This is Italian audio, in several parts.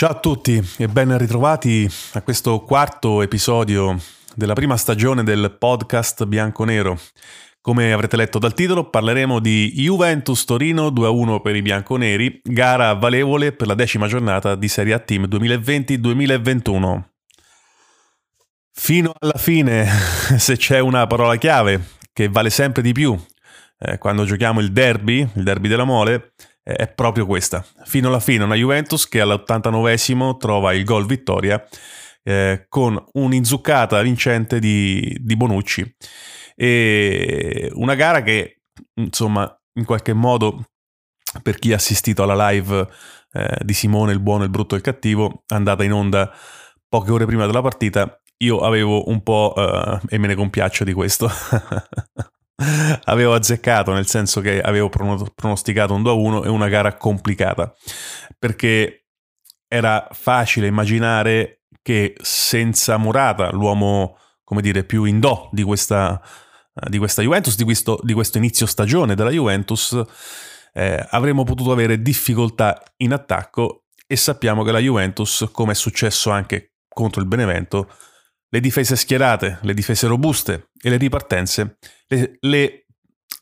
Ciao a tutti e ben ritrovati a questo quarto episodio della prima stagione del podcast Bianconero. Come avrete letto dal titolo, parleremo di Juventus Torino 2-1 per i bianconeri, gara valevole per la decima giornata di Serie A Team 2020-2021. Fino alla fine, se c'è una parola chiave che vale sempre di più eh, quando giochiamo il derby, il derby della mole, è proprio questa. Fino alla fine una Juventus che all'89esimo trova il gol vittoria eh, con un'inzuccata vincente di, di Bonucci. E una gara che, insomma, in qualche modo, per chi ha assistito alla live eh, di Simone, il buono, il brutto e il cattivo, andata in onda poche ore prima della partita, io avevo un po', uh, e me ne compiaccio di questo, avevo azzeccato, nel senso che avevo pronosticato un 2-1 e una gara complicata, perché era facile immaginare che senza Murata, l'uomo, come dire, più in do di questa, di questa Juventus, di questo, di questo, inizio stagione della Juventus, eh, avremmo potuto avere difficoltà in attacco e sappiamo che la Juventus, come è successo anche contro il Benevento, le difese schierate, le difese robuste e le ripartenze le, le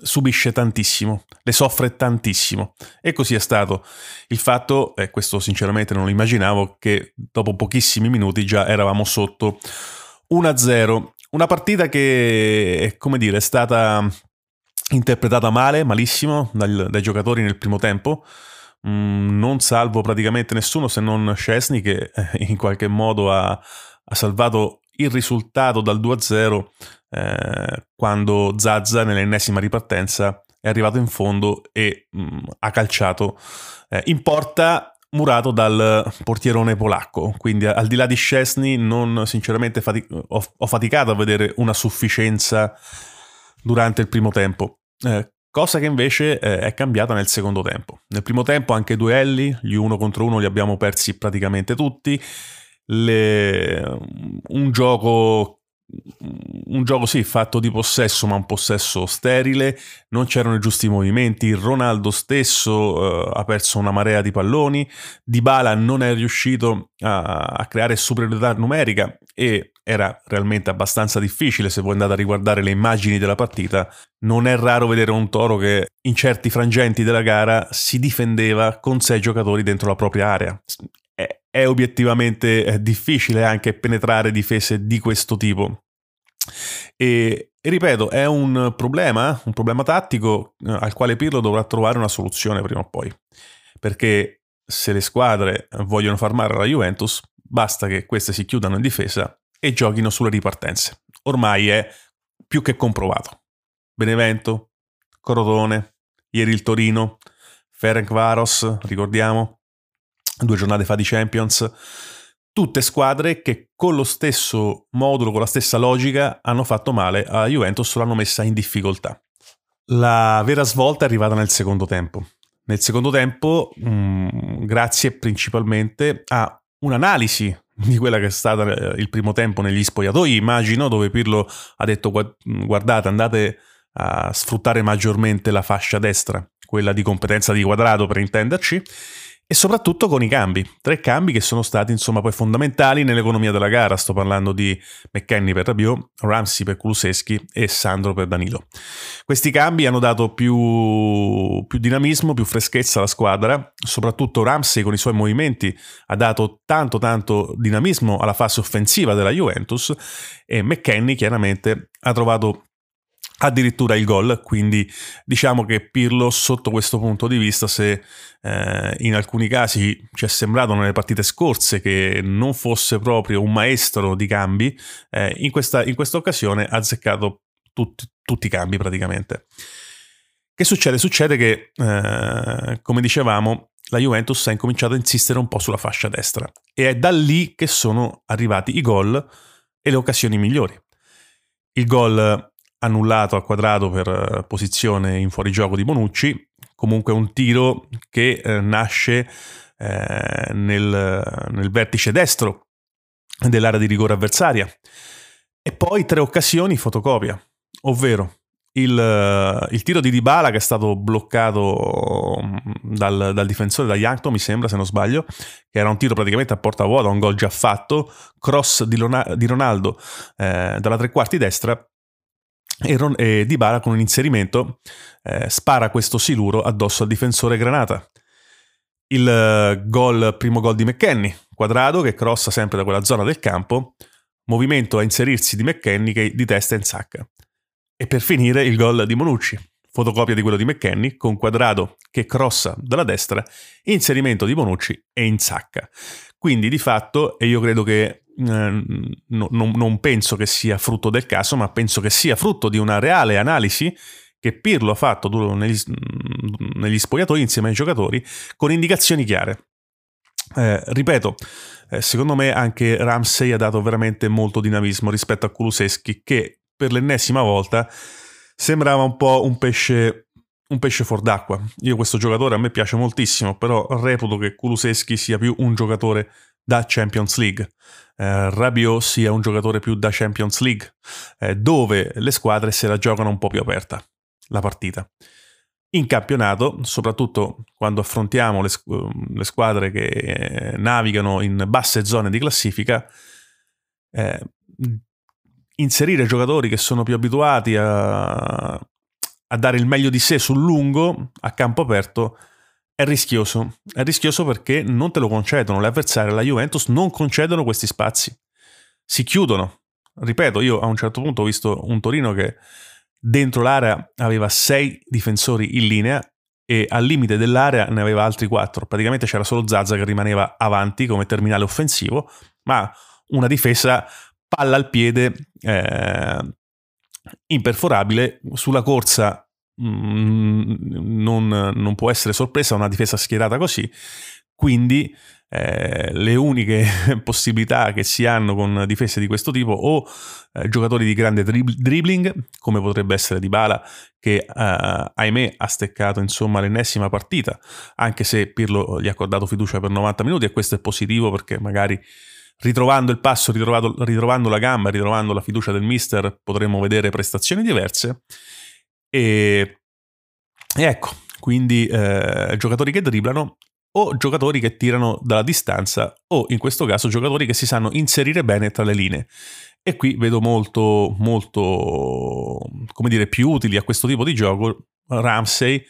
subisce tantissimo, le soffre tantissimo. E così è stato. Il fatto, e questo sinceramente non lo immaginavo, che dopo pochissimi minuti già eravamo sotto 1-0. Una partita che, come dire, è stata interpretata male, malissimo dai, dai giocatori nel primo tempo. Mm, non salvo praticamente nessuno se non Scesni che eh, in qualche modo ha, ha salvato il risultato dal 2-0 eh, quando Zazza nell'ennesima ripartenza è arrivato in fondo e mh, mm, ha calciato eh, in porta murato dal portierone polacco. Quindi al di là di Szczesny non sinceramente fati- ho, ho, faticato a vedere una sufficienza durante il primo tempo. Eh, cosa che invece eh, è cambiata nel secondo tempo. Nel primo tempo anche duelli, gli uno contro uno li abbiamo persi praticamente tutti le, un gioco un gioco sì fatto di possesso ma un possesso sterile. Non c'erano i giusti movimenti. Ronaldo stesso uh, ha perso una marea di palloni. Dybala non è riuscito a, a, creare superiorità numerica e era realmente abbastanza difficile se voi andate a riguardare le immagini della partita. Non è raro vedere un Toro che in certi frangenti della gara si difendeva con sei giocatori dentro la propria area è obiettivamente eh, difficile anche penetrare difese di questo tipo. E, e, ripeto, è un problema, un problema tattico eh, al quale Pirlo dovrà trovare una soluzione prima o poi. Perché se le squadre vogliono far male alla Juventus, basta che queste si chiudano in difesa e giochino sulle ripartenze. Ormai è più che comprovato. Benevento, Corotone, ieri il Torino, Ferenc Varos, ricordiamo, due giornate fa di Champions, tutte squadre che con lo stesso modulo, con la stessa logica, hanno fatto male a Juventus, l'hanno messa in difficoltà. La vera svolta è arrivata nel secondo tempo. Nel secondo tempo, mh, mm, grazie principalmente a un'analisi di quella che è stata eh, il primo tempo negli spogliatoi, immagino, dove Pirlo ha detto guardate, andate a sfruttare maggiormente la fascia destra, quella di competenza di quadrato per intenderci, e soprattutto con i cambi, tre cambi che sono stati insomma poi fondamentali nell'economia della gara, sto parlando di McKenny per Rabiot, Ramsey per Kuluseschi e Sandro per Danilo. Questi cambi hanno dato più, più dinamismo, più freschezza alla squadra, soprattutto Ramsey con i suoi movimenti ha dato tanto tanto dinamismo alla fase offensiva della Juventus. E McKenny chiaramente ha trovato addirittura il gol, quindi diciamo che Pirlo sotto questo punto di vista se eh, in alcuni casi ci è sembrato nelle partite scorse che non fosse proprio un maestro di cambi, eh, in, questa, in questa occasione ha azzeccato tutti, tutti i cambi praticamente. Che succede? Succede che, eh, come dicevamo, la Juventus ha incominciato a insistere un po' sulla fascia destra e è da lì che sono arrivati i gol e le occasioni migliori. Il gol annullato a quadrato per eh, posizione in fuorigioco di Bonucci, comunque un tiro che eh, nasce eh, nel, nel vertice destro dell'area di rigore avversaria. E poi tre occasioni fotocopia, ovvero il, il, tiro di Dybala che è stato bloccato mm, dal, dal, difensore da Yankton, mi sembra, se non sbaglio, che era un tiro praticamente a porta vuota, un gol già fatto, cross di, Lona, di Ronaldo eh, dalla tre quarti destra e, Ron, e Dybala con un inserimento eh, spara questo siluro addosso al difensore Granata. Il uh, gol, primo gol di McKenny, quadrato che crossa sempre da quella zona del campo, movimento a inserirsi di McKenny che di testa insacca. E per finire il gol di Monucci, fotocopia di quello di McKenny, con quadrato che crossa dalla destra, inserimento di Bonucci e insacca. Quindi di fatto, e io credo che eh, no, non, non penso che sia frutto del caso, ma penso che sia frutto di una reale analisi che Pirlo ha fatto negli, negli spogliatoi insieme ai giocatori con indicazioni chiare. Eh, ripeto, eh, secondo me anche Ramsey ha dato veramente molto dinamismo rispetto a Kuluseschi che per l'ennesima volta sembrava un po' un pesce, un pesce fuor d'acqua. Io questo giocatore a me piace moltissimo, però reputo che Kuluseschi sia più un giocatore da Champions League. Eh, Rabiot sia un giocatore più da Champions League, eh, dove le squadre se la giocano un po' più aperta la partita. In campionato, soprattutto quando affrontiamo le, le squadre che eh, navigano in basse zone di classifica, eh, inserire giocatori che sono più abituati a, a dare il meglio di sé sul lungo, a campo aperto, è rischioso. È rischioso perché non te lo concedono. Le avversarie alla Juventus non concedono questi spazi. Si chiudono. Ripeto, io a un certo punto ho visto un Torino che dentro l'area aveva sei difensori in linea e al limite dell'area ne aveva altri quattro. Praticamente c'era solo Zazza che rimaneva avanti come terminale offensivo, ma una difesa palla al piede eh, imperforabile sulla corsa non, non, può essere sorpresa una difesa schierata così quindi eh, le uniche possibilità che si hanno con difese di questo tipo o eh, giocatori di grande drib- dribbling come potrebbe essere Dybala che eh, ahimè ha steccato insomma l'ennesima partita anche se Pirlo gli ha accordato fiducia per 90 minuti e questo è positivo perché magari ritrovando il passo, ritrovando la gamba, ritrovando la fiducia del mister, potremmo vedere prestazioni diverse. E, e ecco, quindi eh, giocatori che dribblano o giocatori che tirano dalla distanza o in questo caso giocatori che si sanno inserire bene tra le linee. E qui vedo molto, molto, come dire, più utili a questo tipo di gioco Ramsey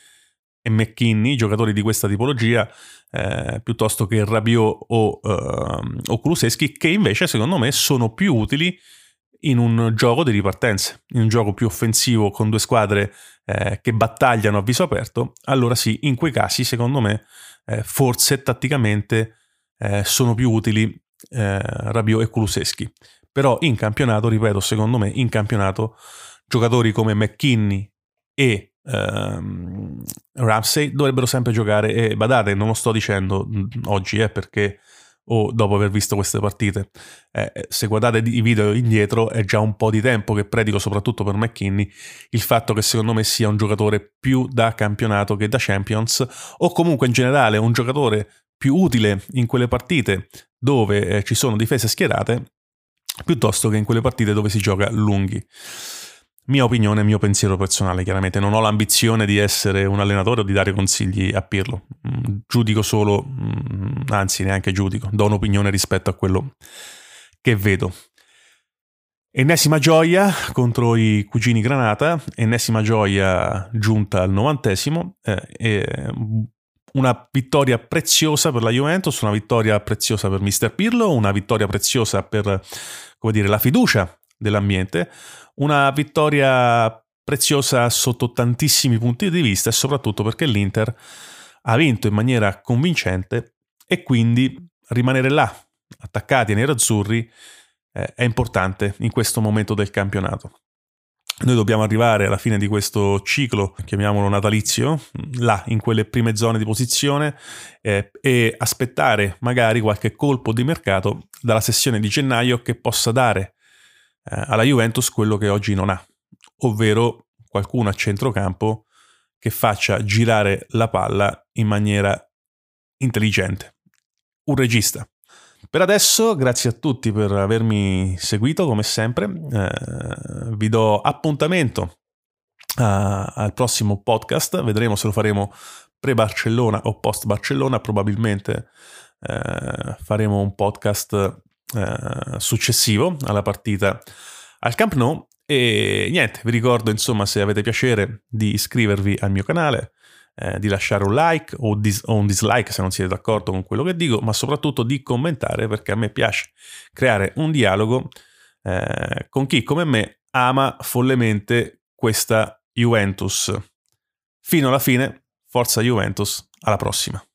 e McKinney, giocatori di questa tipologia, eh, piuttosto che Rabiot o, uh, o Kuluseschi, che invece secondo me sono più utili in un gioco di ripartenze, in un gioco più offensivo con due squadre eh, che battagliano a viso aperto, allora sì, in quei casi secondo me eh, forse tatticamente eh, sono più utili eh, Rabiot e Kuluseschi. Però in campionato, ripeto, secondo me in campionato giocatori come McKinney e um, Ramsey dovrebbero sempre giocare e badate, non lo sto dicendo mm, oggi eh, perché o dopo aver visto queste partite. Eh, eh, se guardate i video indietro è già un po' di tempo che predico soprattutto per McKinney il fatto che secondo me sia un giocatore più da campionato che da Champions o comunque in generale un giocatore più utile in quelle partite dove eh, ci sono difese schierate piuttosto che in quelle partite dove si gioca lunghi. Mia opinione, mio pensiero personale, chiaramente. Non ho l'ambizione di essere un allenatore o di dare consigli a Pirlo. Mm, giudico solo, mm, anzi neanche giudico, do un'opinione rispetto a quello che vedo. Ennesima gioia contro i cugini Granata, ennesima gioia giunta al novantesimo, eh, una vittoria preziosa per la Juventus, una vittoria preziosa per Mister Pirlo, una vittoria preziosa per dire, la fiducia dell'ambiente, una vittoria preziosa sotto tantissimi punti di vista e soprattutto perché l'Inter ha vinto in maniera convincente e quindi rimanere là, attaccati ai nerazzurri, eh, è importante in questo momento del campionato. Noi dobbiamo arrivare alla fine di questo ciclo, chiamiamolo natalizio, là in quelle prime zone di posizione eh, e aspettare magari qualche colpo di mercato dalla sessione di gennaio che possa dare alla Juventus quello che oggi non ha, ovvero qualcuno a centrocampo che faccia girare la palla in maniera intelligente. Un regista. Per adesso, grazie a tutti per avermi seguito come sempre. Eh, vi do appuntamento uh, al prossimo podcast, vedremo se lo faremo pre-Barcellona o post-Barcellona, probabilmente uh, faremo un podcast uh, successivo alla partita al Camp Nou e niente, vi ricordo insomma se avete piacere di iscrivervi al mio canale, eh, di lasciare un like o, dis- o, un dislike se non siete d'accordo con quello che dico, ma soprattutto di commentare perché a me piace creare un dialogo eh, con chi come me ama follemente questa Juventus. Fino alla fine, forza Juventus, alla prossima.